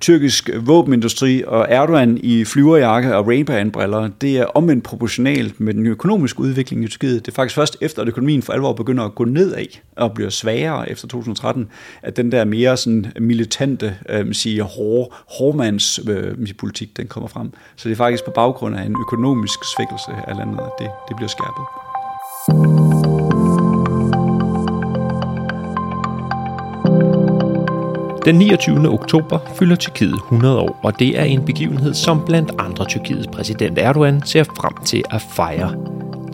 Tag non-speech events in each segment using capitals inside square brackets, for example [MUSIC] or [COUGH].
tyrkisk våbenindustri og Erdogan i flyverjakke og Ray-Ban-briller, det er omvendt proportionalt med den økonomiske udvikling i Tyrkiet. Det er faktisk først efter, at økonomien for alvor begynder at gå nedad og bliver svagere efter 2013, at den der mere sådan militante, øh, siger, hårde, hårdmands øh, politik, den kommer frem. Så det er faktisk på baggrund af en økonomisk svækkelse af landet, at det, det bliver skærpet. Den 29. oktober fylder Tyrkiet 100 år, og det er en begivenhed, som blandt andre Tyrkiets præsident Erdogan ser frem til at fejre.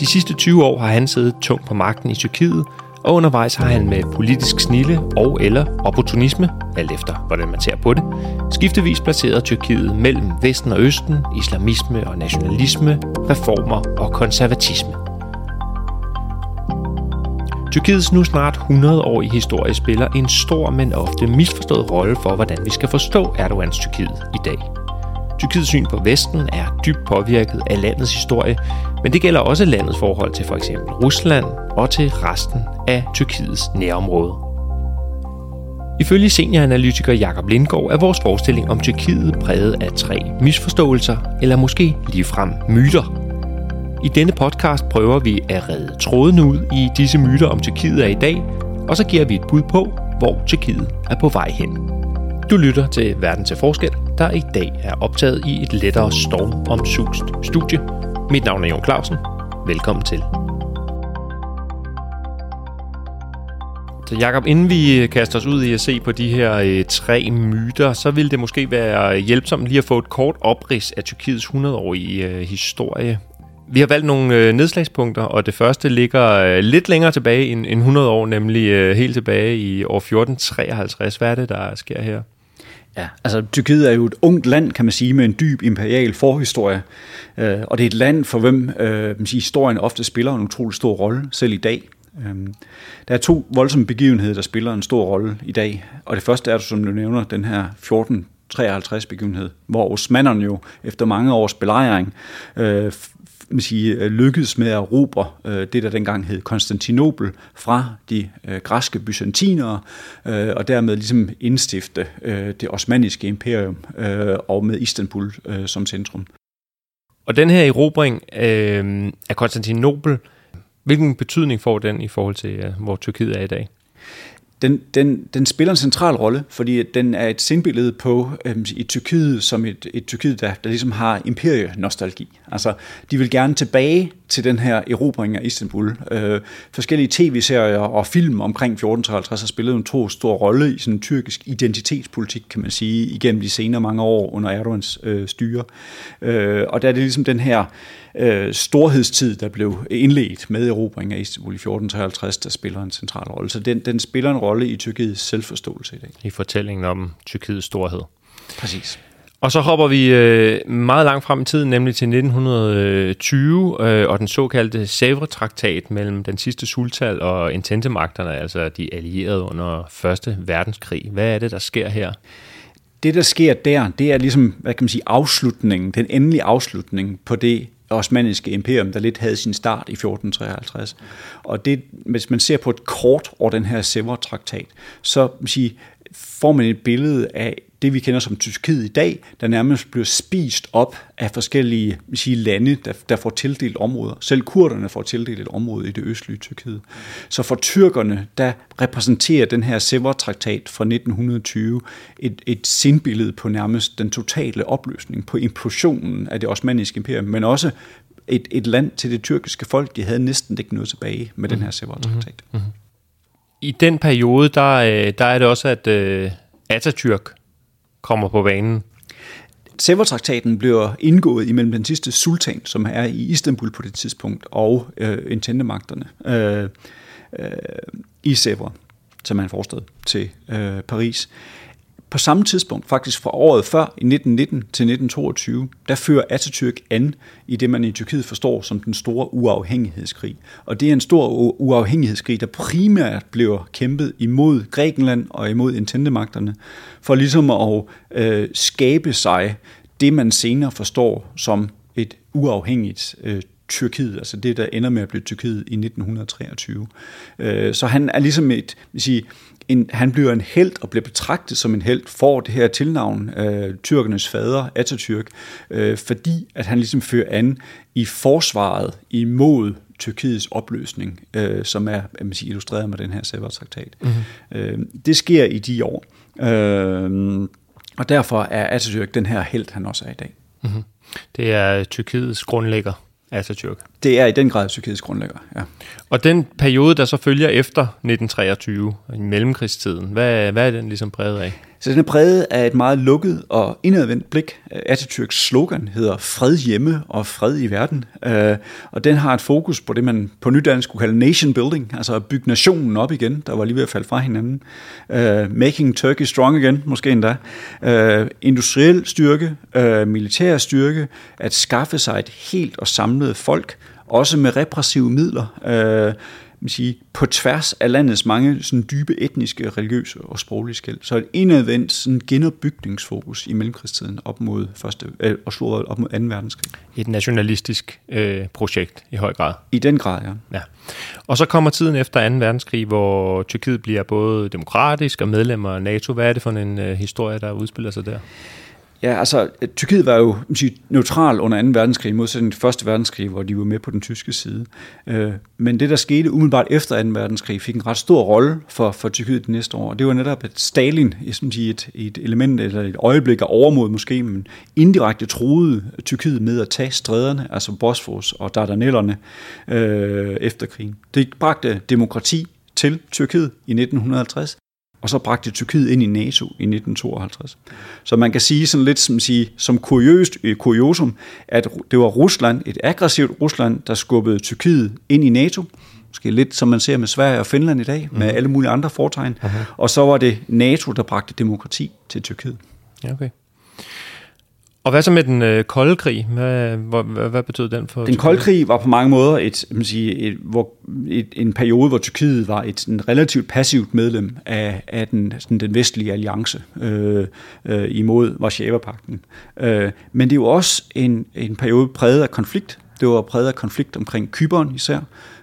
De sidste 20 år har han siddet tungt på magten i Tyrkiet, og undervejs har han med politisk snille og eller opportunisme, alt efter hvordan man ser på det, skiftevis placeret Tyrkiet mellem Vesten og Østen, islamisme og nationalisme, reformer og konservatisme. Tyrkiets nu snart 100-årige historie spiller en stor, men ofte misforstået rolle for, hvordan vi skal forstå Erdogans Tyrkiet i dag. Tyrkiets syn på Vesten er dybt påvirket af landets historie, men det gælder også landets forhold til f.eks. Rusland og til resten af Tyrkiets nærområde. Ifølge senioranalytiker Jakob Lindgaard er vores forestilling om Tyrkiet præget af tre misforståelser, eller måske ligefrem myter. I denne podcast prøver vi at redde tråden ud i disse myter om Tyrkiet af i dag, og så giver vi et bud på, hvor Tyrkiet er på vej hen. Du lytter til Verden til Forskel, der i dag er optaget i et lettere stormomsust studie. Mit navn er Jon Clausen. Velkommen til. Så Jacob, inden vi kaster os ud i at se på de her øh, tre myter, så ville det måske være hjælpsomt lige at få et kort oprids af Tyrkiets 100-årige øh, historie. Vi har valgt nogle øh, nedslagspunkter, og det første ligger øh, lidt længere tilbage end, end 100 år, nemlig øh, helt tilbage i år 1453. Hvad er det, der sker her? Ja, altså Tyrkiet er jo et ungt land, kan man sige, med en dyb imperial forhistorie. Øh, og det er et land, for hvem øh, man siger, historien ofte spiller en utrolig stor rolle, selv i dag. Øh, der er to voldsomme begivenheder, der spiller en stor rolle i dag. Og det første er, som du nævner, den her 14 53 begivenhed, hvor osmanderne jo efter mange års belejring øh, man sige, øh, lykkedes med at erobre øh, det, der dengang hed Konstantinopel fra de øh, græske byzantinere, øh, og dermed ligesom indstifte øh, det osmanniske imperium, øh, og med Istanbul øh, som centrum. Og den her erobring øh, af Konstantinopel, hvilken betydning får den i forhold til, øh, hvor Tyrkiet er i dag? Den, den, den spiller en central rolle, fordi den er et sindbillede på øhm, i Tyrkiet som et, et Tyrkiet, der, der ligesom har imperienostalgi. Altså, de vil gerne tilbage til den her erobring af Istanbul. Øh, forskellige tv-serier og film omkring 1453 har spillet en to stor rolle i sådan en tyrkisk identitetspolitik, kan man sige, igennem de senere mange år under Erdogans øh, styre. Øh, og der er det ligesom den her øh, storhedstid, der blev indledt med erobring af Istanbul i 1453, der spiller en central rolle. Så den, den spiller en rolle i Tyrkiets selvforståelse i dag. I fortællingen om Tyrkiets storhed. Præcis. Og så hopper vi øh, meget langt frem i tiden, nemlig til 1920 øh, og den såkaldte Sèvres-traktat mellem den sidste sultan og intentemagterne, altså de allierede under Første Verdenskrig. Hvad er det, der sker her? Det, der sker der, det er ligesom, hvad kan man sige, afslutningen, den endelige afslutning på det osmaniske imperium, der lidt havde sin start i 1453. Og det, hvis man ser på et kort over den her Sever-traktat, så sige, får man et billede af det, vi kender som Tyrkiet i dag, der nærmest bliver spist op af forskellige sige, lande, der, der får tildelt områder. Selv kurderne får tildelt et område i det østlige Tyrkiet. Så for tyrkerne, der repræsenterer den her Sevres-traktat fra 1920 et, et sindbillede på nærmest den totale opløsning, på implosionen af det osmaniske imperium, men også et, et land til det tyrkiske folk, de havde næsten ikke noget tilbage med den her Sevres-traktat. Mm-hmm. Mm-hmm. I den periode, der, øh, der er det også, at uh, Atatürk kommer på banen. Sevres-traktaten bliver indgået imellem den sidste sultan, som er i Istanbul på det tidspunkt, og øh, intendemagterne øh, øh, i Sever, som er en forstad til øh, Paris. På samme tidspunkt, faktisk fra året før, i 1919 til 1922, der fører Atatürk an i det, man i Tyrkiet forstår som den store uafhængighedskrig. Og det er en stor uafhængighedskrig, der primært bliver kæmpet imod Grækenland og imod intendemagterne, for ligesom at øh, skabe sig det, man senere forstår som et uafhængigt øh, Tyrkiet, altså det, der ender med at blive Tyrkiet i 1923. Øh, så han er ligesom et, vil sige, en, han bliver en held og bliver betragtet som en held, for det her tilnavn, øh, tyrkernes fader, Atatürk, øh, fordi at han ligesom fører an i forsvaret imod Tyrkiets opløsning, øh, som er man siger, illustreret med den her Sevres-traktat. Mm-hmm. Øh, det sker i de år, øh, og derfor er Atatürk den her held, han også er i dag. Mm-hmm. Det er Tyrkiets grundlægger. Atatürk. Det er i den grad Tyrkiets grundlægger, ja. Og den periode, der så følger efter 1923, i mellemkrigstiden, hvad, hvad er den ligesom præget af? Så den er præget af et meget lukket og indadvendt blik. Atatürks slogan hedder fred hjemme og fred i verden. Øh, og den har et fokus på det, man på nydansk skulle kalde nation building, altså at bygge nationen op igen, der var lige ved at falde fra hinanden. Øh, making Turkey strong again, måske endda. Øh, industriel styrke, militær styrke, at skaffe sig et helt og samlet folk, også med repressive midler man sige, på tværs af landets mange sådan dybe etniske, religiøse og sproglige skæld. Så et indadvendt sådan genopbygningsfokus i mellemkrigstiden op mod, første, øh, og op mod 2. verdenskrig. Et nationalistisk øh, projekt i høj grad. I den grad, ja. ja. Og så kommer tiden efter 2. verdenskrig, hvor Tyrkiet bliver både demokratisk og medlemmer af NATO. Hvad er det for en øh, historie, der udspiller sig der? Ja, altså, Tyrkiet var jo sige, neutral under 2. verdenskrig, modsætning til 1. verdenskrig, hvor de var med på den tyske side. Øh, men det, der skete umiddelbart efter 2. verdenskrig, fik en ret stor rolle for, for Tyrkiet de næste år. Det var netop, at Stalin, sige, et, et element, eller et øjeblik af overmod måske, men indirekte troede Tyrkiet med at tage stræderne, altså Bosphorus og Dardanellerne, øh, efter krigen. Det bragte demokrati til Tyrkiet i 1950, og så bragte Tyrkiet ind i NATO i 1952. Så man kan sige sådan lidt som, sige, som kuriøst, øh, kuriosum, at det var Rusland, et aggressivt Rusland, der skubbede Tyrkiet ind i NATO, måske lidt som man ser med Sverige og Finland i dag, med mm. alle mulige andre fortegn, uh-huh. og så var det NATO, der bragte demokrati til Tyrkiet. Ja, okay. Og hvad så med den øh, kolde krig? Hvad, hvad, hvad, hvad betød den for Den kolde krig var på mange måder et, man sige, et, hvor, et, en periode, hvor Tyrkiet var et en relativt passivt medlem af, af den, sådan den vestlige alliance øh, øh, imod Varsjava-pakten. Øh, men det var også en, en periode præget af konflikt. Det var præget af konflikt omkring Kyberen især,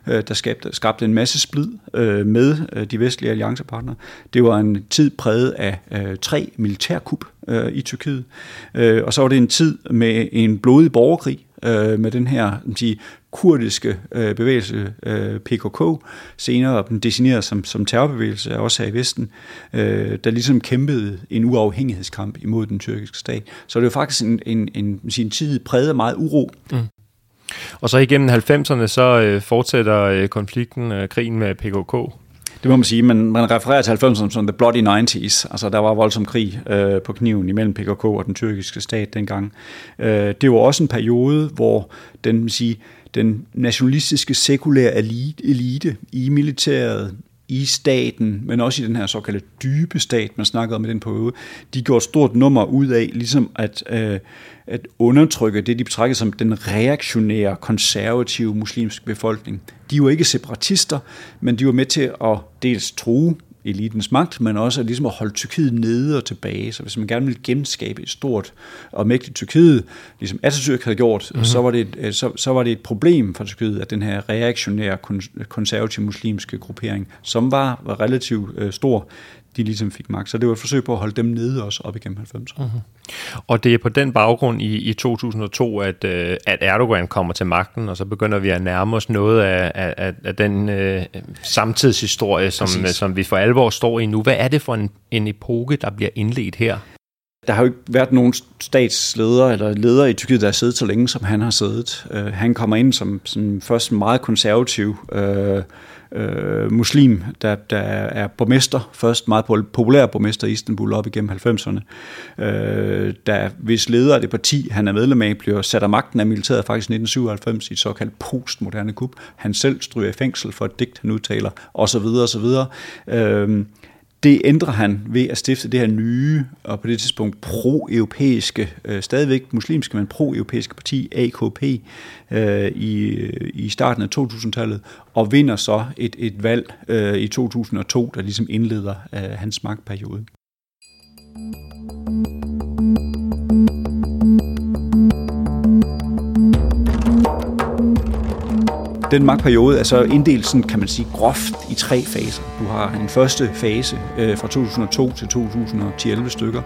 øh, der skabte, skabte en masse splid øh, med øh, de vestlige alliancepartnere. Det var en tid præget af øh, tre militærkup øh, i Tyrkiet. Øh, og så var det en tid med en blodig borgerkrig, øh, med den her de kurdiske øh, bevægelse øh, PKK, senere designeret som, som terrorbevægelse, også her i Vesten, øh, der ligesom kæmpede en uafhængighedskamp imod den tyrkiske stat. Så det var faktisk en, en, en, en tid præget af meget uro. Mm. Og så igennem 90'erne, så øh, fortsætter øh, konflikten, øh, krigen med PKK. Det må man sige, men man refererer til 90'erne som the bloody 90s. Altså, der var voldsom krig øh, på kniven imellem PKK og den tyrkiske stat dengang. Øh, det var også en periode, hvor den, man sige, den nationalistiske sekulære elite, elite i militæret, i staten, men også i den her såkaldte dybe stat, man snakkede om i den periode, de gjorde et stort nummer ud af, ligesom at, øh, at undertrykke det, de betragtede som den reaktionære, konservative muslimske befolkning. De var ikke separatister, men de var med til at dels true elitens magt, men også at, ligesom at holde Tyrkiet nede og tilbage. Så hvis man gerne vil genskabe et stort og mægtigt Tyrkiet, ligesom Atatürk havde gjort, mm-hmm. så, var det et, øh, så, så var det et problem for Tyrkiet, at den her reaktionære konservative muslimske gruppering, som var, var relativt øh, stor, de ligesom fik magt. Så det var et forsøg på at holde dem nede også op igennem 90'erne. Mm-hmm. Og det er på den baggrund i, i 2002, at, øh, at Erdogan kommer til magten, og så begynder vi at nærme os noget af, af, af den øh, samtidshistorie, som, som vi for alvor står i nu. Hvad er det for en, en epoke, der bliver indledt her? Der har jo ikke været nogen statsleder eller leder i Tyrkiet, der har siddet så længe, som han har siddet. Uh, han kommer ind som, som først meget konservativ uh, øh, muslim, der, der er borgmester, først meget populær borgmester i Istanbul op igennem 90'erne, øh, der hvis leder af det parti, han er medlem af, bliver sat af magten af militæret faktisk i 1997 i et såkaldt postmoderne kup. Han selv stryger i fængsel for et digt, han udtaler, osv. osv. Øh, det ændrer han ved at stifte det her nye, og på det tidspunkt pro-europæiske, øh, stadigvæk muslimske, men pro-europæiske parti, AKP, øh, i, øh, i starten af 2000-tallet, og vinder så et, et valg øh, i 2002, der ligesom indleder øh, hans magtperiode. Den magtperiode er så inddelt, sådan, kan man sige, groft i tre faser. Du har en første fase øh, fra 2002 til 2011 stykker,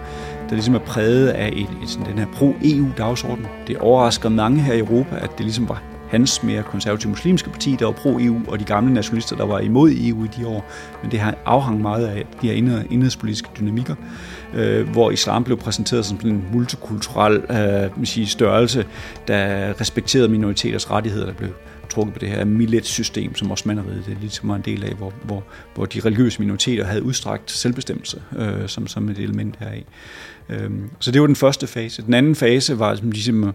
der ligesom er præget af et, et, sådan, den her pro-EU-dagsorden. Det overrasker mange her i Europa, at det ligesom var hans mere konservative muslimske parti, der var pro-EU, og de gamle nationalister, der var imod EU i de år. Men det har afhang meget af de her indrigspolitiske dynamikker, øh, hvor islam blev præsenteret som en multikulturel øh, sige, størrelse, der respekterede minoriteters rettigheder, der blev trukket på det her millet-system, som Osmaneriet det ligesom var en del af, hvor, hvor, hvor de religiøse minoriteter havde udstrakt selvbestemmelse øh, som, som et element heraf. Øhm, så det var den første fase. Den anden fase var ligesom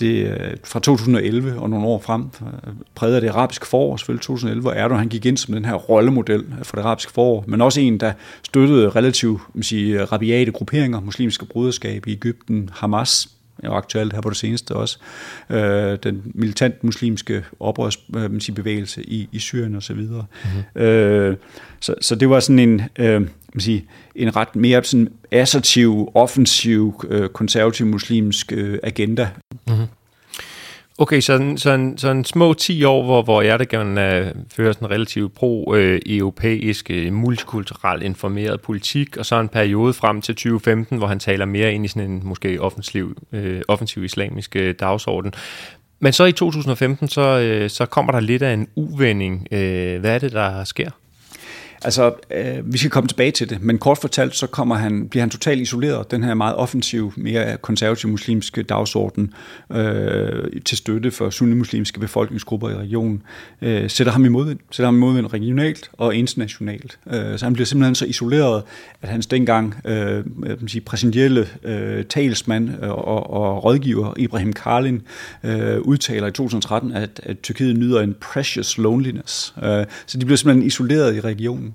det, øh, fra 2011 og nogle år frem, øh, præget af det arabiske forår, selvfølgelig 2011, hvor Erdogan han gik ind som den her rollemodel for det arabiske forår, men også en, der støttede relativt sige, rabiate grupperinger, muslimske broderskab i Ægypten, Hamas, jo aktuelt her på det seneste også, øh, den militant muslimske oprørsbevægelse i, i Syrien og så videre. Mm-hmm. Øh, så, så det var sådan en, øh, man sige, en ret mere sådan assertiv, offensiv, øh, konservativ muslimsk øh, agenda. Mm-hmm. Okay, så, en, så, en, så en små 10 år, hvor, hvor Erdogan uh, fører sådan en relativt pro-europæisk, øh, uh, øh, multikulturel informeret politik, og så en periode frem til 2015, hvor han taler mere ind i sådan en måske offensiv, uh, offensiv islamisk uh, dagsorden. Men så i 2015, så, uh, så kommer der lidt af en uvending. Uh, hvad er det, der sker? Altså, øh, vi skal komme tilbage til det, men kort fortalt, så kommer han, bliver han totalt isoleret. Den her meget offensiv, mere konservativ muslimske dagsorden øh, til støtte for sunnimuslimske befolkningsgrupper i regionen, øh, sætter ham imod, sætter ham imod regionalt og internationalt. Øh, så han bliver simpelthen så isoleret, at hans dengang øh, sige, præsidentielle øh, talsmand øh, og, og rådgiver Ibrahim Karlin øh, udtaler i 2013, at, at Tyrkiet nyder en precious loneliness. Øh, så de bliver simpelthen isoleret i regionen.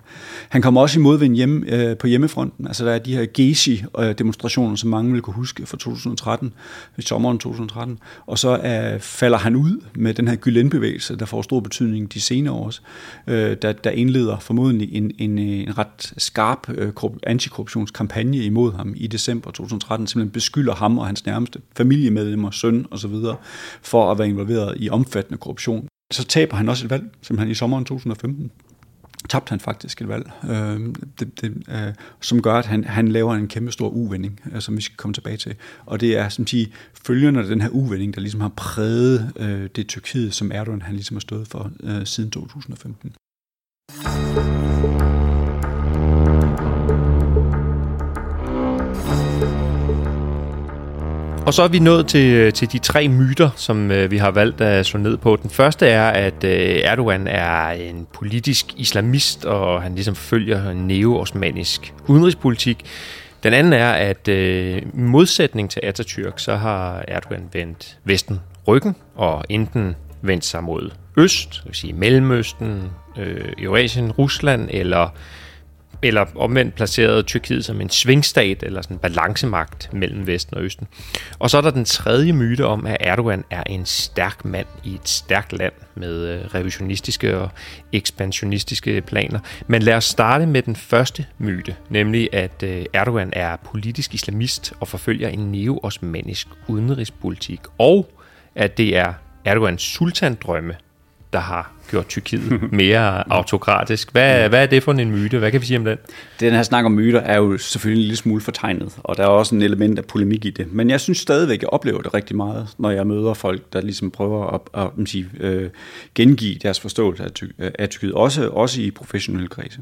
Han kom også i modvind hjemme, øh, på hjemmefronten. Altså der er de her Gezi-demonstrationer, som mange vil kunne huske fra 2013, i sommeren 2013. Og så øh, falder han ud med den her Gülen-bevægelse, der får stor betydning de senere år også, øh, der, der indleder formodentlig en, en, en ret skarp øh, antikorruptionskampagne imod ham i december 2013, simpelthen beskylder ham og hans nærmeste familiemedlemmer, søn osv., for at være involveret i omfattende korruption. Så taber han også et valg, simpelthen i sommeren 2015 tabte han faktisk et valg, øh, det, det, øh, som gør, at han, han laver en kæmpe stor uvending, øh, som vi skal komme tilbage til. Og det er som sige, følgerne af den her uvending, der ligesom har præget øh, det Tyrkiet, som Erdogan han ligesom har stået for øh, siden 2015. Og så er vi nået til, øh, til de tre myter, som øh, vi har valgt at slå ned på. Den første er, at øh, Erdogan er en politisk islamist, og han ligesom følger neo-osmanisk udenrigspolitik. Den anden er, at øh, i modsætning til Atatürk, så har Erdogan vendt Vesten ryggen, og enten vendt sig mod øst, det vil sige Mellemøsten, øh, Eurasien, Rusland, eller eller omvendt placeret Tyrkiet som en svingstat eller sådan en balancemagt mellem Vesten og Østen. Og så er der den tredje myte om, at Erdogan er en stærk mand i et stærkt land med øh, revisionistiske og ekspansionistiske planer. Men lad os starte med den første myte, nemlig at øh, Erdogan er politisk islamist og forfølger en neo-osmanisk udenrigspolitik, og at det er Erdogans sultandrømme, der har gjort Tyrkiet [LAUGHS] mere autokratisk. Hvad, hvad er det for en myte? Hvad kan vi sige om den? Den her snak om myter er jo selvfølgelig en lille smule fortegnet, og der er også en element af polemik i det. Men jeg synes stadigvæk, jeg oplever det rigtig meget, når jeg møder folk, der ligesom prøver at, at, at sige, øh, gengive deres forståelse af, ty- af Tyrkiet, også, også i professionelle kredse.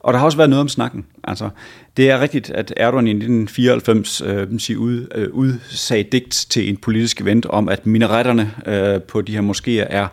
Og der har også været noget om snakken. Altså, det er rigtigt, at Erdogan i 1994 øh, sige, ud, øh, udsagde digt til en politisk event om, at minaretterne øh, på de her moskéer er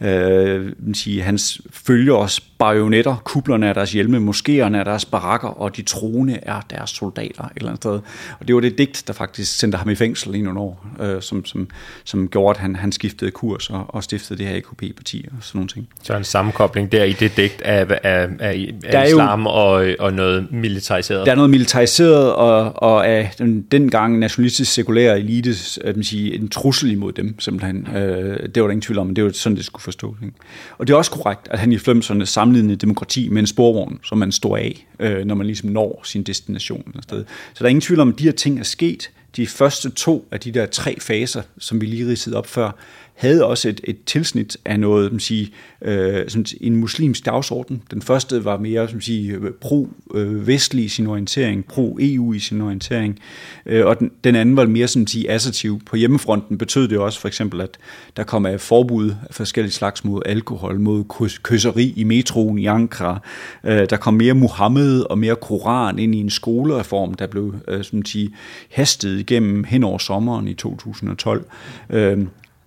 øh, sige, hans følgeres bajonetter, kublerne er deres hjelme, moskéerne er deres barakker, og de troende er deres soldater et eller andet sted. Og det var det digt, der faktisk sendte ham i fængsel i nogle år, øh, som, som, som gjorde, at han, han skiftede kurs og, og stiftede det her EKP-parti og sådan nogle ting. Så en sammenkobling der i det digt af, af, af, af islam jo, og, og noget militariseret? Der er noget militariseret, og, og af den, dengang nationalistisk sekulære elites, at man sige, en trussel imod dem, simpelthen. Øh, det var der ingen tvivl om, men det var sådan, det skulle forstå. Ikke? Og det er også korrekt, at han i 90'erne sammenlignede demokrati med en sporvogn, som man står af, øh, når man ligesom når sin destination. Eller sted. Så der er ingen tvivl om, at de her ting er sket. De første to af de der tre faser, som vi lige ridsede op før, havde også et, et tilsnit af noget, man sige, øh, sådan en muslimsk dagsorden. Den første var mere som sige, pro-vestlig i sin orientering, pro-EU i sin orientering, øh, og den, den anden var mere som sige, assertiv. På hjemmefronten betød det også for eksempel, at der kom af forbud af forskellige slags mod alkohol, mod kysseri i metroen i Ankara. Øh, der kom mere Muhammed og mere Koran ind i en skolereform, der blev øh, som sige, hastet igennem hen over sommeren i 2012. Øh,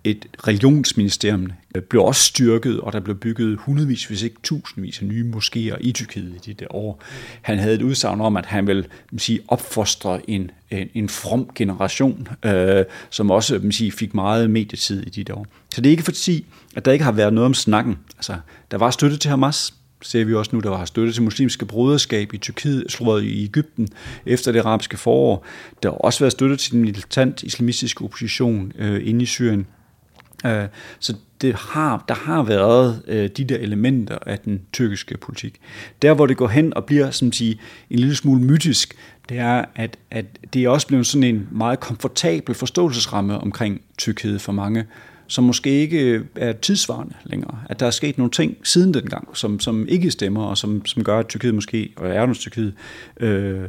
et religionsministerium blev også styrket, og der blev bygget hundredvis, hvis ikke tusindvis af nye moskéer i Tyrkiet i de der år. Han havde et udsagn om, at han vil sige, opfostre en, en, en from generation, øh, som også sige, fik meget medietid i de der år. Så det er ikke for at sige, at der ikke har været noget om snakken. Altså, der var støtte til Hamas, ser vi også nu, der var støtte til muslimske broderskab i Tyrkiet, slået i Ægypten efter det arabiske forår. Der har også været støtte til den militant islamistiske opposition øh, inde i Syrien. Øh, så det har, der har været øh, de der elementer af den tyrkiske politik. Der, hvor det går hen og bliver som sige, en lille smule mytisk, det er, at, at det er også blevet sådan en meget komfortabel forståelsesramme omkring Tyrkiet for mange, som måske ikke øh, er tidsvarende længere. At der er sket nogle ting siden dengang, som, som ikke stemmer, og som, som gør, at Tyrkiet måske, og Erdogans Tyrkiet, øh,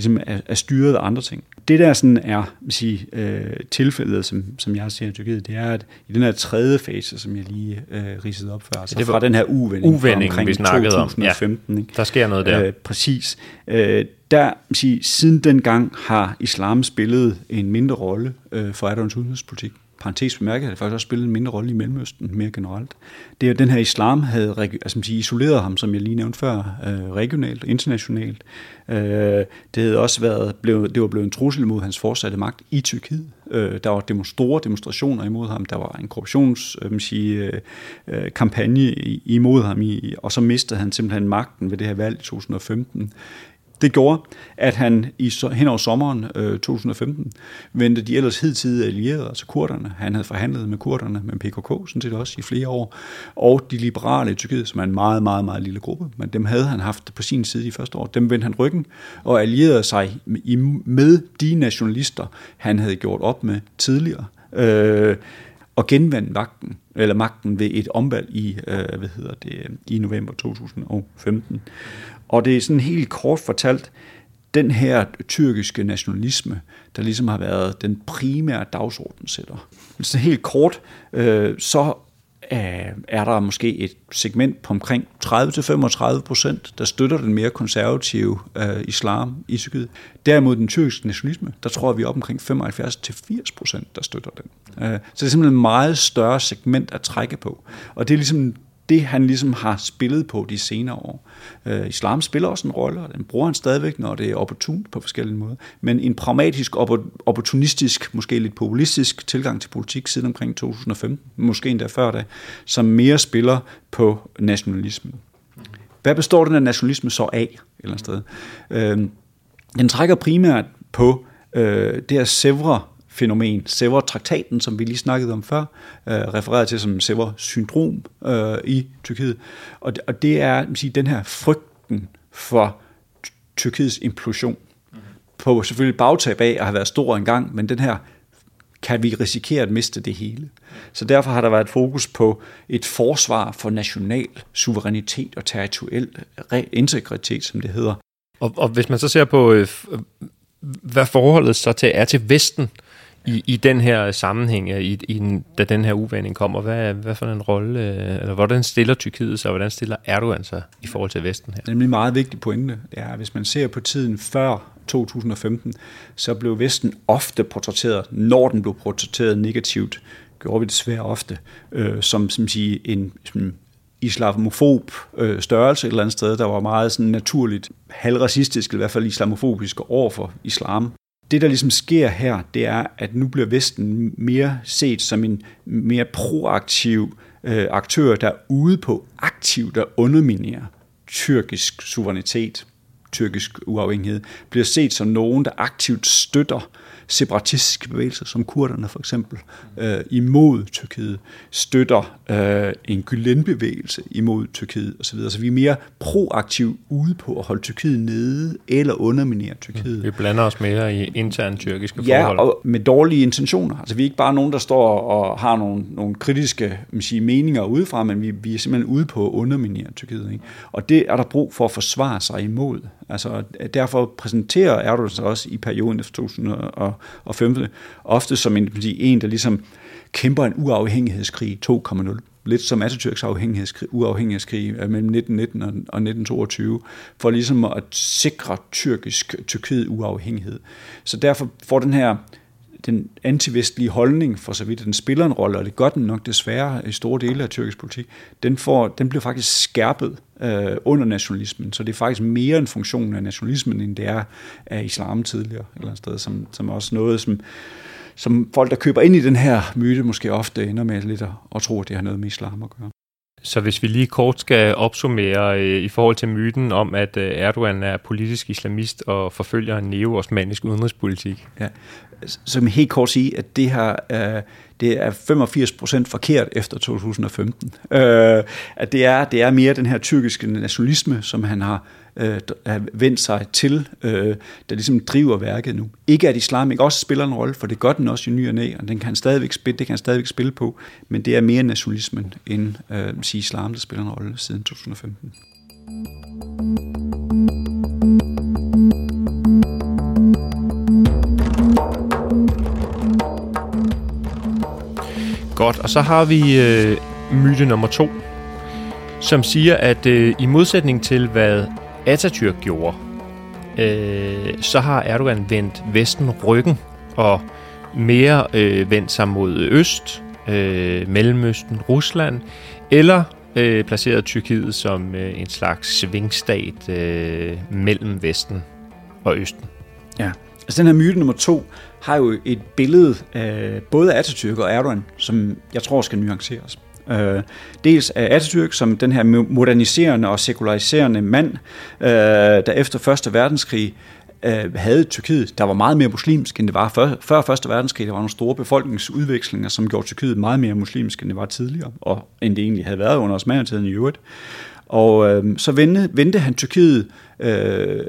ligesom er, er styret af andre ting. Det der sådan er sige, øh, tilfældet, som, som jeg ser i Tyrkiet, det er, at i den her tredje fase, som jeg lige øh, ridsede op før, altså det var fra den her uvending, uvending omkring vi 2015, om. Ja, ikke? der sker noget der. Øh, præcis. Øh, der, sige, siden dengang har islam spillet en mindre rolle øh, for Erdogans udenrigspolitik parentes bemærket, har det faktisk også spillet en mindre rolle i Mellemøsten mere generelt. Det er, at den her islam havde altså, sige, isoleret ham, som jeg lige nævnte før, øh, regionalt og internationalt. Øh, det havde også været, blev, det var blevet en trussel mod hans fortsatte magt i Tyrkiet. Øh, der var store demonstrationer imod ham. Der var en korruptionskampagne øh, øh, øh, kampagne imod ham, i, og så mistede han simpelthen magten ved det her valg i 2015. Det gjorde, at han i, hen over sommeren øh, 2015 vendte de ellers hidtidige allierede, altså kurderne. Han havde forhandlet med kurderne, med PKK sådan set også i flere år, og de liberale i Tyrkiet, som er en meget, meget, meget lille gruppe, men dem havde han haft på sin side i første år. Dem vendte han ryggen og allierede sig med de nationalister, han havde gjort op med tidligere. Øh, og genvandt magten, eller magten ved et omvalg i, øh, hvad hedder det, i november 2015. Og det er sådan helt kort fortalt, den her tyrkiske nationalisme, der ligesom har været den primære dagsordensætter. Så helt kort, øh, så øh, er der måske et segment på omkring 30-35 procent, der støtter den mere konservative øh, islam i Tyrkiet. Derimod den tyrkiske nationalisme, der tror vi op omkring 75-80 procent, der støtter den. Øh, så det er simpelthen et meget større segment at trække på. Og det er ligesom det, han ligesom har spillet på de senere år. Øh, islam spiller også en rolle, og den bruger han stadigvæk, når det er opportunt på forskellige måder. Men en pragmatisk, opportunistisk, måske lidt populistisk tilgang til politik siden omkring 2015, måske endda før da, som mere spiller på nationalismen. Hvad består den af nationalisme så af, et eller andet sted? Øh, den trækker primært på øh, det her sævre fænomen. Sevre-traktaten, som vi lige snakkede om før, øh, refereret til som Sevre-syndrom øh, i Tyrkiet. Og, og det er sige, den her frygten for Tyrkiets implosion. Mm-hmm. På selvfølgelig bagtab af at have været stor engang, men den her kan vi risikere at miste det hele. Så derfor har der været fokus på et forsvar for national suverænitet og territoriel integritet, som det hedder. Og, og hvis man så ser på, øh, hvad forholdet så til er til Vesten, i, i den her sammenhæng, i, i, da den her uvending kommer, hvad, hvad for en rolle, øh, eller hvordan stiller Tyrkiet sig, og hvordan stiller Erdogan sig i forhold til Vesten her? Det er en meget vigtig pointe. Det er, hvis man ser på tiden før 2015, så blev Vesten ofte portrætteret, når den blev portrætteret negativt, gjorde vi desværre ofte, øh, som, som sige, en som islamofob øh, størrelse et eller andet sted, der var meget sådan naturligt halvracistisk, eller i hvert fald islamofobisk over for islam det, der ligesom sker her, det er, at nu bliver Vesten mere set som en mere proaktiv øh, aktør, der er ude på aktivt at underminere tyrkisk suverænitet, tyrkisk uafhængighed, bliver set som nogen, der aktivt støtter separatistiske bevægelser, som kurderne for eksempel, øh, imod Tyrkiet, støtter øh, en Gülen-bevægelse imod Tyrkiet osv. Så vi er mere proaktivt ude på at holde Tyrkiet nede eller underminere Tyrkiet. Vi blander os mere i interne tyrkiske ja, forhold. og med dårlige intentioner. Altså vi er ikke bare nogen, der står og har nogle, nogle kritiske man sige, meninger udefra, men vi, vi er simpelthen ude på at underminere Tyrkiet. Ikke? Og det er der brug for at forsvare sig imod. Altså, derfor præsenterer Erdogan sig også i perioden efter 2015 ofte som en, en der ligesom kæmper en uafhængighedskrig 2.0 lidt som Atatürks afhængighedskrig, uafhængighedskrig øh, mellem 1919 og 1922, for ligesom at sikre tyrkisk Tyrkiet uafhængighed. Så derfor får den her den antivestlige holdning, for så vidt den spiller en rolle, og det gør den nok desværre i store dele af tyrkisk politik, den, får, den bliver faktisk skærpet øh, under nationalismen. Så det er faktisk mere en funktion af nationalismen, end det er af islam tidligere, eller et sted, som, som også noget, som, som folk, der køber ind i den her myte, måske ofte ender med lidt at, at tro, at det har noget med islam at gøre. Så hvis vi lige kort skal opsummere øh, i forhold til myten om, at øh, Erdogan er politisk islamist og forfølger en neo-osmanisk udenrigspolitik. Ja, som helt kort sige, at det her øh, det er 85 procent forkert efter 2015. Øh, at det er, det er mere den her tyrkiske nationalisme, som han har øh, vendt sig til, øh, der ligesom driver værket nu. Ikke at islam ikke også spiller en rolle, for det gør den også i ny og næ, og den kan stadigvæk spille, det kan han stadigvæk spille på, men det er mere nationalismen end øh, sige islam, der spiller en rolle siden 2015. Godt, og så har vi øh, myte nummer to, som siger, at øh, i modsætning til hvad Atatürk gjorde, øh, så har Erdogan vendt Vesten ryggen og mere øh, vendt sig mod Øst, øh, Mellemøsten, Rusland, eller øh, placeret Tyrkiet som øh, en slags svingstat øh, mellem Vesten og Østen. Ja, altså den her myte nummer to har jo et billede af både Atatürk og Erdogan, som jeg tror skal nuanceres. Øh, dels af Atatürk som den her moderniserende og sekulariserende mand, øh, der efter 1. verdenskrig øh, havde Tyrkiet, der var meget mere muslimsk, end det var før, før 1. verdenskrig. Der var nogle store befolkningsudvekslinger, som gjorde Tyrkiet meget mere muslimsk, end det var tidligere, og end det egentlig havde været under osmannertiden i øvrigt. Og øh, så vendte, vendte han Tyrkiet øh,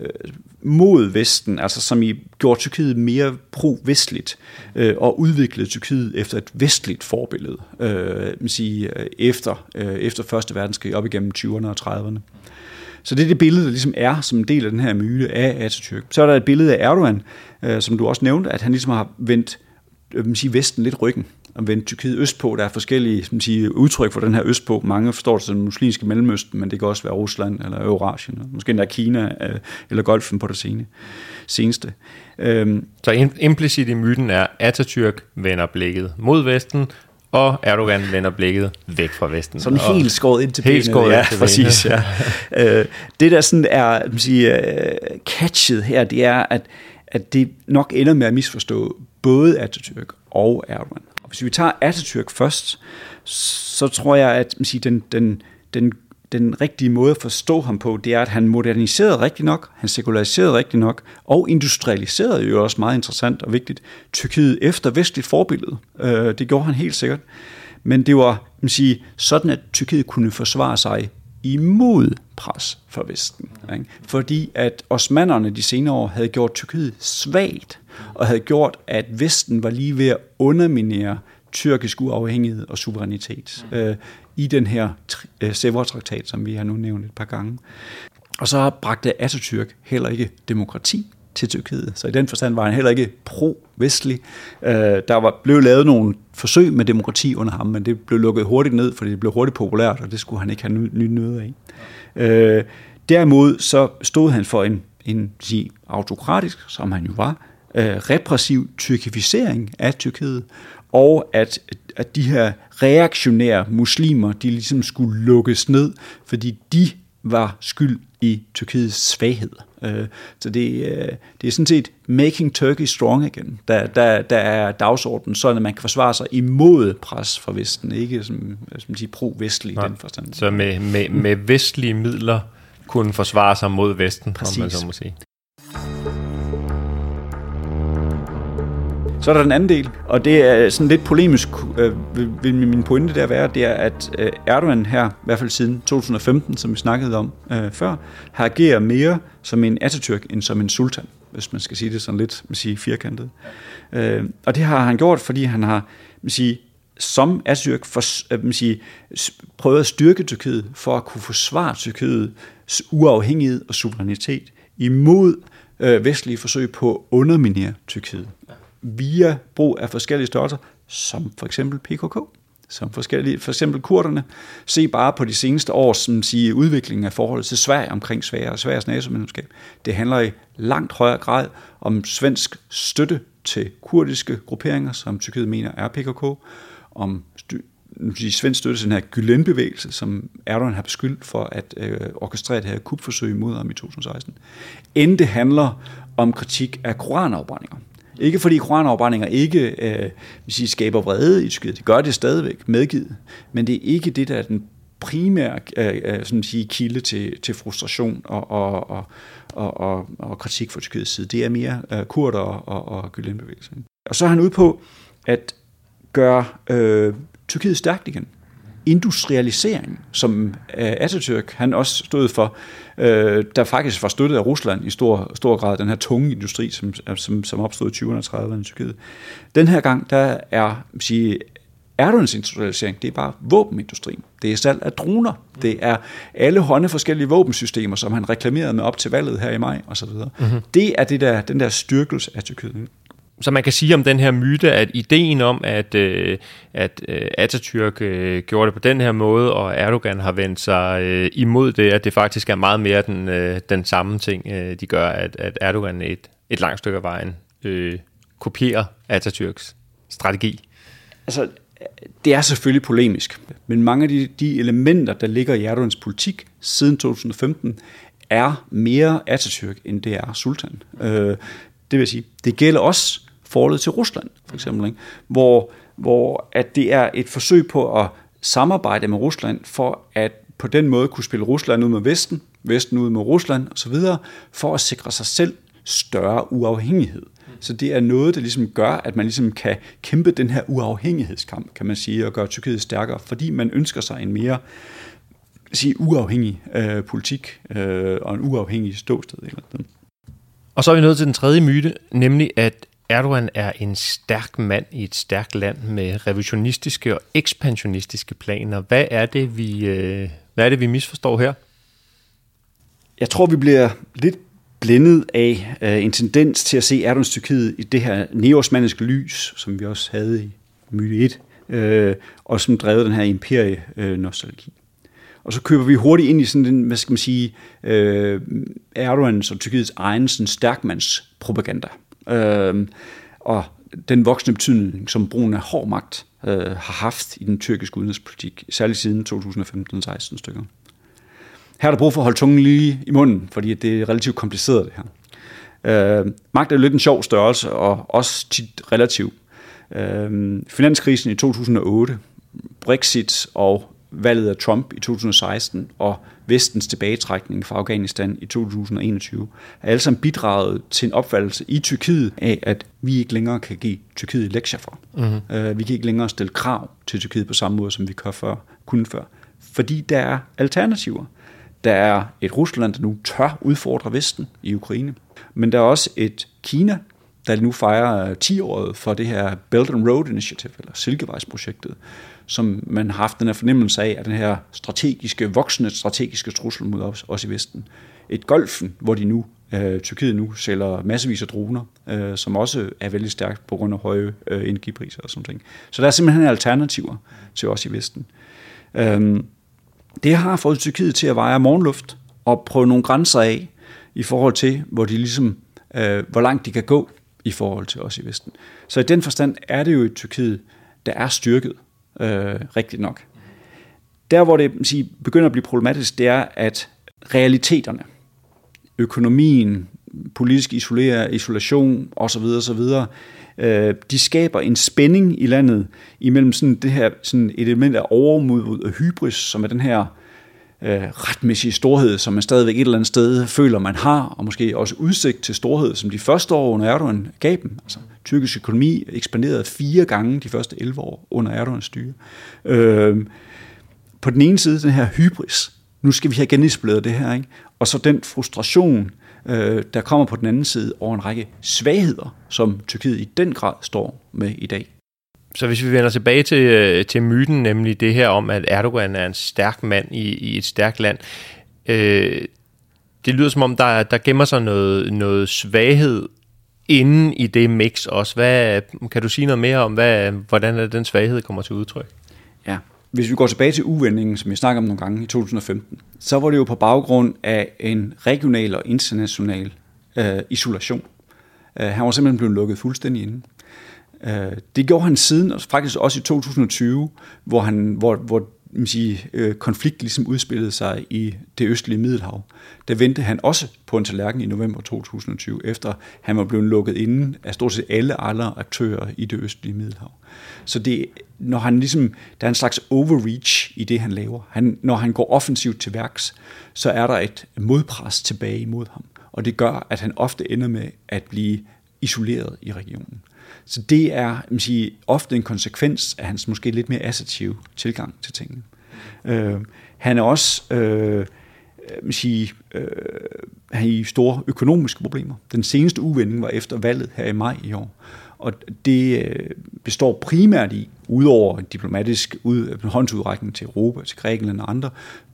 mod Vesten, altså som i gjorde Tyrkiet mere pro-vestligt, øh, og udviklede Tyrkiet efter et vestligt forbillede, øh, man sige, øh, efter, øh, efter Første Verdenskrig, op igennem 20'erne og 30'erne. Så det er det billede, der ligesom er som en del af den her myte af Atatürk. Så er der et billede af Erdogan, øh, som du også nævnte, at han ligesom har vendt øh, man sige, Vesten lidt ryggen og vendt Tyrkiet østpå. Der er forskellige som siger, udtryk for den her østpå. Mange forstår det som den muslimske Mellemøsten, men det kan også være Rusland eller Eurasien, måske endda Kina øh, eller Golfen på det sene, seneste. Øhm. Så implicit i myten er, at Atatürk vender blikket mod Vesten, og Erdogan vender blikket væk fra Vesten. Sådan og helt skåret ind til helt benet. Skåret ja, til præcis. Ja. [LAUGHS] Øh, det, der sådan er sige, catchet her, det er, at, at det nok ender med at misforstå både Atatürk og Erdogan. Hvis vi tager Atatürk først, så tror jeg, at man siger, den, den, den, den rigtige måde at forstå ham på, det er, at han moderniserede rigtig nok, han sekulariserede rigtig nok, og industrialiserede jo også meget interessant og vigtigt Tyrkiet efter vestligt forbillede. Øh, det gjorde han helt sikkert. Men det var man siger, sådan, at Tyrkiet kunne forsvare sig imod pres fra Vesten. Ikke? Fordi at osmanderne de senere år havde gjort Tyrkiet svagt, og havde gjort, at Vesten var lige ved at underminere tyrkisk uafhængighed og suverænitet mm. øh, i den her øh, Sevres-traktat, som vi har nu nævnt et par gange. Og så bragte Atatürk heller ikke demokrati til Tyrkiet. Så i den forstand var han heller ikke pro-vestlig. Øh, der var, blev lavet nogle forsøg med demokrati under ham, men det blev lukket hurtigt ned, fordi det blev hurtigt populært, og det skulle han ikke have ny nyde af. Øh, derimod så stod han for en, en sige, autokratisk, som han jo var, øh, repressiv tyrkificering af Tyrkiet, og at, at de her reaktionære muslimer, de ligesom skulle lukkes ned, fordi de var skyld i Tyrkiets svaghed. Øh, så det, øh, det er sådan set making Turkey strong again, der, der, der er dagsordenen, sådan at man kan forsvare sig imod pres fra Vesten, ikke som, som de pro-vestlige i den forstand. Så med, med, med vestlige midler kunne forsvare sig mod Vesten, Præcis. om man så må sige. Så er der den anden del, og det er sådan lidt polemisk, øh, vil min pointe der være, det er, at øh, Erdogan her, i hvert fald siden 2015, som vi snakkede om øh, før, har ageret mere som en Atatürk end som en sultan, hvis man skal sige det sådan lidt man siger, firkantet. Øh, og det har han gjort, fordi han har man siger, som Atatürk for, øh, man siger, prøvet at styrke Tyrkiet for at kunne forsvare Tyrkiets uafhængighed og suverænitet imod øh, vestlige forsøg på at underminere Tyrkiet via brug af forskellige størrelser, som for eksempel PKK, som forskellige, for eksempel kurderne. Se bare på de seneste års som siger, udvikling af forholdet til Sverige omkring Sverige og Sveriges NATO-medlemskab. Det handler i langt højere grad om svensk støtte til kurdiske grupperinger, som Tyrkiet mener er PKK, om de svensk støtte til den her Gülen-bevægelse, som Erdogan har beskyldt for at øh, orkestrere det her kupforsøg imod ham i 2016. End det handler om kritik af koranafbrændinger. Ikke fordi koranafbrændinger ikke øh, vil sige, skaber vrede i Tyrkiet. Det gør det stadigvæk medgivet. Men det er ikke det, der er den primære øh, øh, sådan at sige, kilde til, til frustration og, og, og, og, og, og kritik fra Tyrkiets side. Det er mere øh, kurder og, og, og Gülen-bevægelsen. Og så er han ude på at gøre øh, Tyrkiet stærkt igen industrialisering, som øh, Atatürk han også stod for, øh, der faktisk var støttet af Rusland i stor, stor grad, den her tunge industri, som, som, som opstod i 20'erne og 30'erne i Tyrkiet. Den her gang, der er sige, Erdogans industrialisering, det er bare våbenindustrien. Det er salg af droner. Det er alle hånde forskellige våbensystemer, som han reklamerede med op til valget her i maj osv. Mm-hmm. Det er det der, den der styrkelse af Tyrkiet så man kan sige om den her myte, at ideen om, at, øh, at øh, Atatürk øh, gjorde det på den her måde, og Erdogan har vendt sig øh, imod det, at det faktisk er meget mere den, øh, den samme ting, øh, de gør, at, at Erdogan et, et langt stykke af vejen øh, kopierer Atatürks strategi. Altså, det er selvfølgelig polemisk, men mange af de, de elementer, der ligger i Erdogans politik siden 2015, er mere Atatürk, end det er Sultan. Øh, det vil sige, det gælder også forholdet til Rusland, for eksempel, ikke? Hvor, hvor at det er et forsøg på at samarbejde med Rusland for at på den måde kunne spille Rusland ud med Vesten, Vesten ud med Rusland osv., for at sikre sig selv større uafhængighed. Så det er noget, der ligesom gør, at man ligesom kan kæmpe den her uafhængighedskamp, kan man sige, og gøre Tyrkiet stærkere, fordi man ønsker sig en mere sige, uafhængig øh, politik øh, og en uafhængig ståsted. Eller og så er vi nået til den tredje myte, nemlig at Erdogan er en stærk mand i et stærkt land med revisionistiske og ekspansionistiske planer. Hvad er det, vi, øh, hvad er det, vi misforstår her? Jeg tror, vi bliver lidt blændet af øh, en tendens til at se Erdogans Tyrkiet i det her neosmanniske lys, som vi også havde i myte 1, øh, og som drev den her imperie-nostalgi. Øh, og så køber vi hurtigt ind i sådan den, hvad skal man sige, øh, Erdogans og Tyrkiets egen sådan stærkmands propaganda. Øh, og den voksne betydning, som brugen af hård magt øh, har haft i den tyrkiske udenrigspolitik, særligt siden 2015-16 stykker. Her er der brug for at holde tungen lige i munden, fordi det er relativt kompliceret det her. Øh, magt er lidt en sjov størrelse, og også tit relativ. Øh, finanskrisen i 2008, Brexit og valget af Trump i 2016 og vestens tilbagetrækning fra Afghanistan i 2021, er alle sammen bidraget til en opfattelse i Tyrkiet af, at vi ikke længere kan give Tyrkiet lektier for. Mm-hmm. Uh, vi kan ikke længere stille krav til Tyrkiet på samme måde, som vi kunne før. Kunne før. Fordi der er alternativer. Der er et Rusland, der nu tør udfordre Vesten i Ukraine. Men der er også et Kina, der nu fejrer øh, 10-året for det her Belt and Road Initiative, eller Silkevejsprojektet, som man har haft den her fornemmelse af, at den her strategiske, voksende strategiske trussel mod os, os i Vesten. Et golfen, hvor de nu, øh, Tyrkiet nu sælger massevis af droner, øh, som også er vældig stærkt på grund af høje øh, energipriser og sådan ting. Så der er simpelthen alternativer til os i Vesten. Øhm, det har fået Tyrkiet til at veje morgenluft og prøve nogle grænser af i forhold til, hvor de ligesom, øh, hvor langt de kan gå i forhold til os i Vesten. Så i den forstand er det jo et Tyrkiet, der er styrket øh, rigtigt nok. Der, hvor det sige, begynder at blive problematisk, det er, at realiteterne, økonomien, politisk isolere, isolation osv. osv., øh, de skaber en spænding i landet imellem sådan det her sådan et element af overmod og hybris, som er den her øh, retmæssige storhed, som man stadigvæk et eller andet sted føler, man har, og måske også udsigt til storhed, som de første år under Erdogan gav dem. Altså, Tyrkisk økonomi ekspanderede fire gange de første 11 år under Erdogans styre. Øh, på den ene side den her hybris, nu skal vi have genetableret det her, ikke? og så den frustration, øh, der kommer på den anden side over en række svagheder, som Tyrkiet i den grad står med i dag. Så hvis vi vender tilbage til, øh, til myten, nemlig det her om, at Erdogan er en stærk mand i, i et stærkt land, øh, det lyder som om, der, der gemmer sig noget, noget svaghed inden i det mix også. Hvad, kan du sige noget mere om, hvad, hvordan er den svaghed kommer til udtryk? Ja, hvis vi går tilbage til uvendingen, som jeg snakker om nogle gange i 2015, så var det jo på baggrund af en regional og international øh, isolation. Øh, han var simpelthen blevet lukket fuldstændig inde. Øh, det gjorde han siden, og faktisk også i 2020, hvor, han, hvor, hvor man sige, øh, konflikt ligesom udspillede sig i det østlige Middelhav. Der vendte han også på en tallerken i november 2020, efter han var blevet lukket inde af stort set alle andre aktører i det østlige Middelhav. Så det, når han ligesom, der er en slags overreach i det, han laver. Han, når han går offensivt til værks, så er der et modpres tilbage imod ham. Og det gør, at han ofte ender med at blive isoleret i regionen. Så det er man siger, ofte en konsekvens af hans måske lidt mere assertive tilgang til tingene. Øh, han er også øh, man sige, øh, han i store økonomiske problemer. Den seneste uvending var efter valget her i maj i år. Og det øh, består primært i, udover en diplomatisk ud, håndsudrækning til Europa, til Grækenland og andre,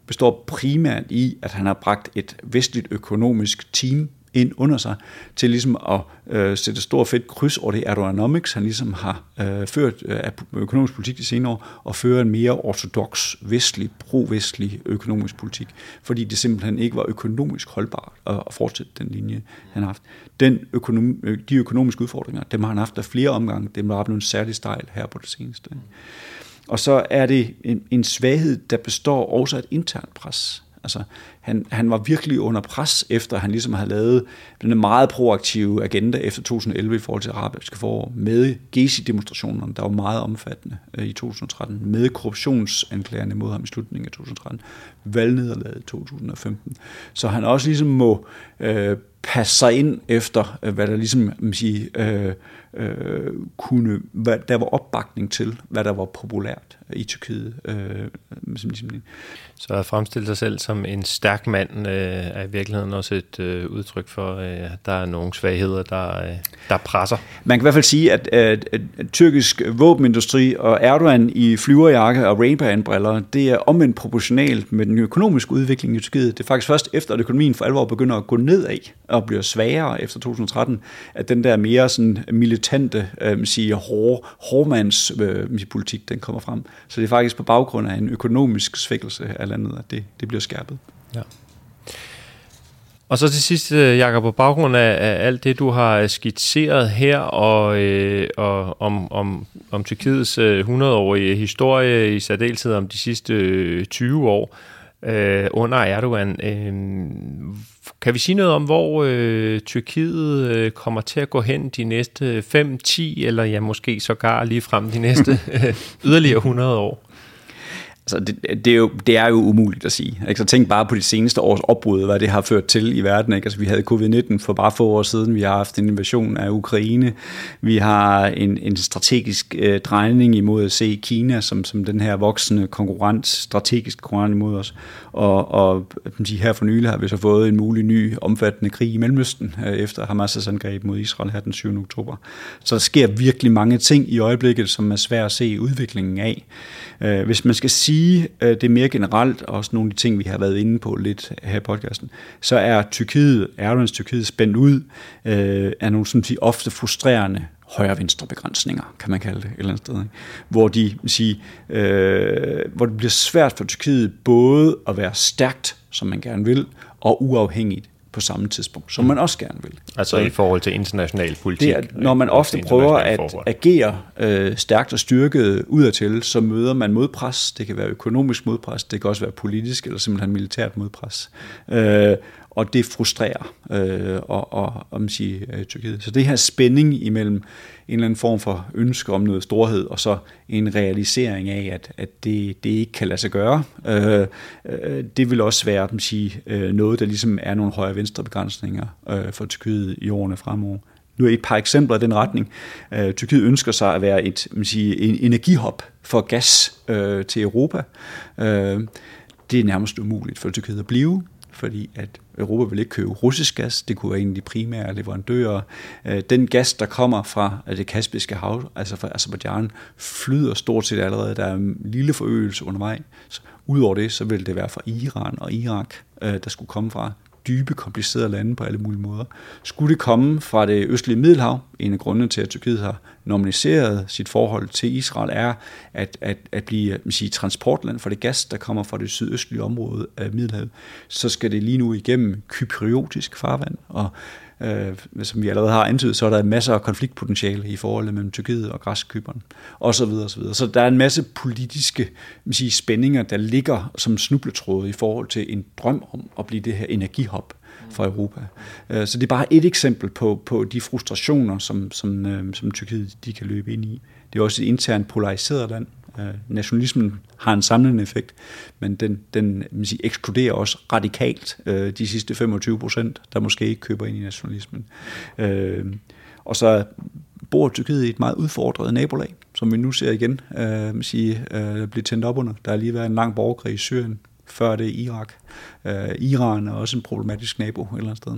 består primært i, at han har bragt et vestligt økonomisk team ind under sig, til ligesom at øh, sætte stor fedt kryds over det Erdoganomics, han ligesom har øh, ført øh, økonomisk politik de senere år, og føre en mere ortodox, vestlig, pro-vestlig økonomisk politik, fordi det simpelthen ikke var økonomisk holdbart at, at fortsætte den linje, han har haft. Den økonom, øh, de økonomiske udfordringer, dem har han haft af flere omgange, dem har blevet særlig stejl her på det seneste. Og så er det en, en svaghed, der består også af et internt pres. Altså, han, han var virkelig under pres, efter han ligesom havde lavet den meget proaktive agenda efter 2011 i forhold til arabiske forår, med Gezi-demonstrationerne, der var meget omfattende øh, i 2013, med korruptionsanklagerne mod ham i slutningen af 2013, valgnederlaget i 2015. Så han også ligesom må øh, passe sig ind efter, øh, hvad der ligesom man sige, øh, øh, kunne, hvad der var opbakning til, hvad der var populært i Tyrkiet. Øh, ligesom, så at fremstille sig selv som en stærk mand øh, er i virkeligheden også et øh, udtryk for, øh, at der er nogle svagheder, der, øh, der presser. Man kan i hvert fald sige, at, at, at, at tyrkisk våbenindustri og Erdogan i flyverjakke og Ray-Ban-briller, det er omvendt proportionalt med den økonomiske udvikling i Tyrkiet. Det er faktisk først efter, at økonomien for alvor begynder at gå nedad og bliver svagere efter 2013, at den der mere sådan militante, øh, siger, hård, hårdmands øh, politik, den kommer frem. Så det er faktisk på baggrund af en økonomisk svækkelse af landet, at det, det bliver skærpet. Ja. Og så til sidst, øh, Jakob, på baggrund af, af alt det, du har øh, skitseret her, og, øh, og om, om, om Tyrkiets øh, 100-årige historie, i særdeleshed om de sidste øh, 20 år øh, under Erdogan, øh, kan vi sige noget om, hvor øh, Tyrkiet øh, kommer til at gå hen de næste 5, 10 eller ja, måske sågar lige frem de næste øh, [LAUGHS] yderligere 100 år? Altså, det, det, er jo, det er jo umuligt at sige. Ikke? Så tænk bare på de seneste års opbrud, hvad det har ført til i verden. Ikke? Altså, vi havde covid-19 for bare få år siden. Vi har haft en invasion af Ukraine. Vi har en, en strategisk øh, drejning imod at se Kina som, som den her voksende konkurrent, strategisk konkurrent imod os. Og, og de her for nylig har vi så fået en mulig ny omfattende krig i Mellemøsten øh, efter Hamas' angreb mod Israel her den 7. oktober. Så der sker virkelig mange ting i øjeblikket, som er svært at se udviklingen af. Øh, hvis man skal sige øh, det mere generelt, og også nogle af de ting, vi har været inde på lidt her i podcasten, så er Tyrkiet, Erdogans Tyrkiet spændt ud øh, af nogle sådan sige, ofte frustrerende højre-venstre begrænsninger, kan man kalde det et eller andet sted. Ikke? Hvor, de, sige, øh, hvor det bliver svært for Tyrkiet både at være stærkt, som man gerne vil, og uafhængigt på samme tidspunkt, som man også gerne vil. Altså så, i forhold til international politik? Det er, når man ofte prøver at forhold. agere øh, stærkt og styrket udadtil, så møder man modpres. Det kan være økonomisk modpres, det kan også være politisk eller simpelthen militært modpres. Øh, og det frustrerer øh, og, og, og man siger, øh, Tyrkiet. Så det her spænding imellem en eller anden form for ønske om noget storhed, og så en realisering af, at, at det, det ikke kan lade sig gøre, øh, øh, det vil også være man sige, øh, noget, der ligesom er nogle højre-venstre begrænsninger øh, for Tyrkiet i årene fremover. Nu er et par eksempler i den retning. Øh, Tyrkiet ønsker sig at være et man siger, en energihop for gas øh, til Europa. Øh, det er nærmest umuligt for Tyrkiet at blive fordi at Europa vil ikke købe russisk gas. Det kunne være en af de primære leverandører. Øh, den gas, der kommer fra øh, det kaspiske hav, altså fra Azerbaijan, flyder stort set allerede. Der er en lille forøgelse undervejs. Udover det, så vil det være fra Iran og Irak, øh, der skulle komme fra dybe, komplicerede lande på alle mulige måder. Skulle det komme fra det østlige Middelhav, en af grundene til, at Tyrkiet har normaliseret sit forhold til Israel, er at, at, at blive man siger, transportland for det gas, der kommer fra det sydøstlige område af Middelhavet, så skal det lige nu igennem kypriotisk farvand, og øh, som vi allerede har antydet, så er der masser af konfliktpotentiale i forholdet mellem Tyrkiet og Græskyberen, og så videre, og så videre. Så der er en masse politiske sige, spændinger, der ligger som snubletråde i forhold til en drøm om at blive det her energihop for Europa. Øh, så det er bare et eksempel på, på de frustrationer, som, som, øh, som Tyrkiet de kan løbe ind i. Det er også et internt polariseret land, Øh, nationalismen har en samlende effekt, men den, den man siger, ekskluderer også radikalt øh, de sidste 25 procent, der måske ikke køber ind i nationalismen. Øh, og så bor Tyrkiet i et meget udfordret nabolag, som vi nu ser igen øh, man siger, øh, blive tændt op under. Der har lige været en lang borgerkrig i Syrien, før det er Irak. Øh, Iran er også en problematisk nabo et eller andet sted.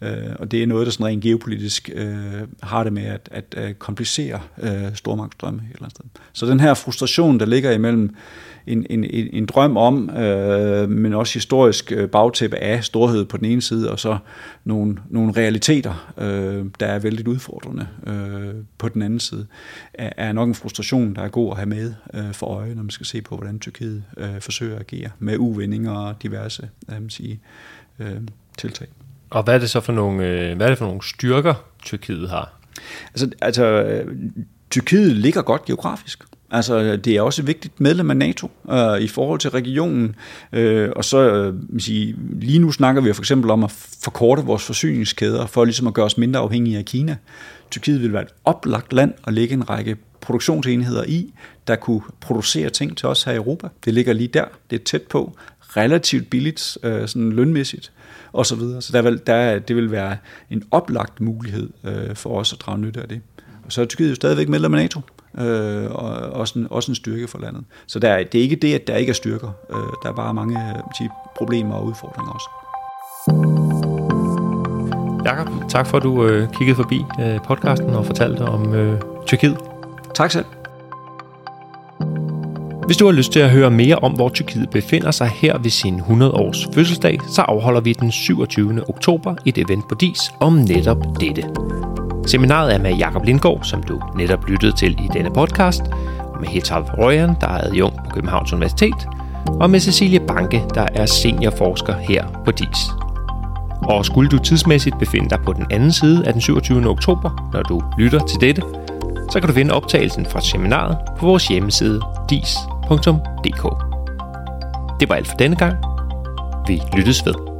Øh, og det er noget, der sådan rent geopolitisk øh, har det med at, at, at komplicere øh, stormagtsdrømme et eller andet sted. Så den her frustration, der ligger imellem en, en, en drøm om, øh, men også historisk øh, bagtæppe af storhed på den ene side, og så nogle, nogle realiteter, øh, der er vældig udfordrende øh, på den anden side, er, er nok en frustration, der er god at have med øh, for øje, når man skal se på, hvordan Tyrkiet øh, forsøger at agere med uvendinger og diverse øh, sige, øh, tiltag. Og hvad er det så for nogle, øh, hvad er det for nogle styrker, Tyrkiet har? Altså, altså Tyrkiet ligger godt geografisk. Altså, det er også et vigtigt medlem af NATO øh, i forhold til regionen. Øh, og så, øh, sige, lige nu snakker vi for eksempel om at forkorte vores forsyningskæder, for ligesom at gøre os mindre afhængige af Kina. Tyrkiet vil være et oplagt land at lægge en række produktionsenheder i, der kunne producere ting til os her i Europa. Det ligger lige der, det er tæt på, relativt billigt, øh, sådan lønmæssigt og så videre. Så der vil, der, det vil være en oplagt mulighed øh, for os at drage nytte af det. Og så er Tyrkiet jo stadigvæk medlem af NATO øh, og også en, også en styrke for landet. Så der, det er ikke det, at der ikke er styrker. Øh, der er bare mange øh, sige, problemer og udfordringer også. Jakob, tak for at du øh, kiggede forbi øh, podcasten og fortalte om øh, Tyrkiet. Tak selv. Hvis du har lyst til at høre mere om, hvor Tyrkiet befinder sig her ved sin 100-års fødselsdag, så afholder vi den 27. oktober et event på DIS om netop dette. Seminaret er med Jakob Lindgaard, som du netop lyttede til i denne podcast, og med Hetav Røjan, der er adjunkt på Københavns Universitet, og med Cecilie Banke, der er seniorforsker her på DIS. Og skulle du tidsmæssigt befinde dig på den anden side af den 27. oktober, når du lytter til dette, så kan du finde optagelsen fra seminaret på vores hjemmeside dis.dk. Det var alt for denne gang. Vi lyttes ved.